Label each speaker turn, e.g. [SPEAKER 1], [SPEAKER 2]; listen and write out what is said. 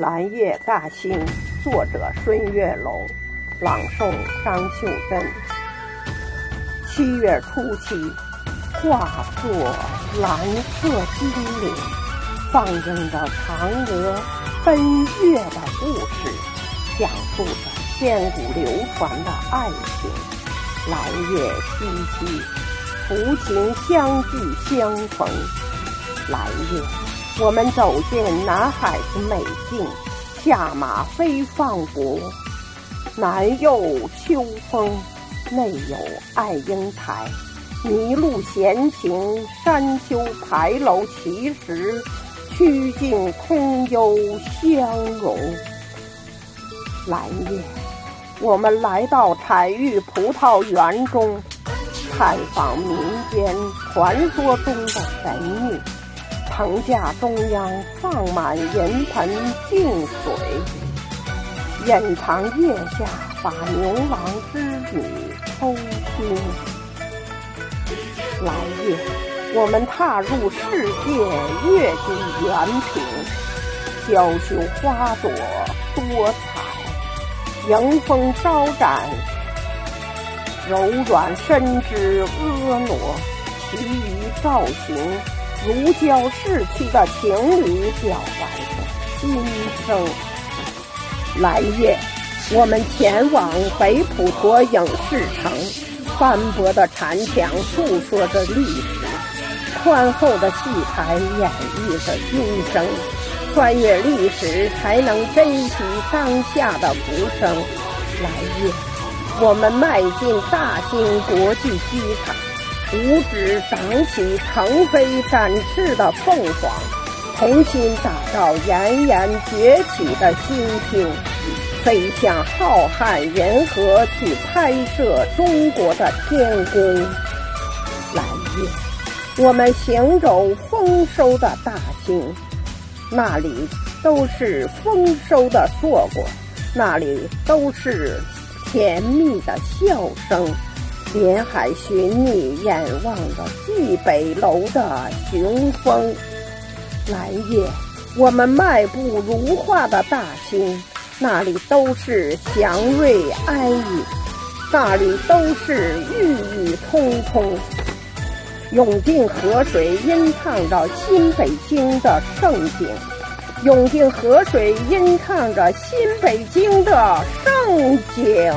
[SPEAKER 1] 蓝夜大兴，作者孙月龙，朗诵张秀珍。七月初七，化作蓝色精灵，放映着嫦娥奔月的故事，讲述着千古流传的爱情。蓝月依稀，夫情相聚相逢。蓝月。我们走进南海的美境，下马飞放国，南有秋风，内有爱英台，麋鹿闲情，山丘牌楼奇石，曲径空幽相融。蓝夜，我们来到彩玉葡萄园中，探访民间传说中的神秘。棚架中央放满银盆净水，掩藏腋下把牛郎织女偷听。来夜，我们踏入世界月季园品，娇羞花朵多彩，迎风招展，柔软身姿婀娜，其余造型。如胶似漆的情侣表白心声。来夜，我们前往北普陀影视城，斑驳的残墙诉说着历史，宽厚的戏台演绎着今生。穿越历史，才能珍惜当下的浮生。来夜，我们迈进大兴国际机场。五指长起腾飞展翅的凤凰，重新打造炎炎崛起的新星，飞向浩瀚银河去拍摄中国的天宫。蓝月，我们行走丰收的大兴，那里都是丰收的硕果，那里都是甜蜜的笑声。沿海寻觅，眼望着蓟北楼的雄风。蓝夜，我们迈步如画的大兴，那里都是祥瑞安逸，那里都是郁郁葱葱。永定河水吟唱着新北京的盛景，永定河水吟唱着新北京的盛景。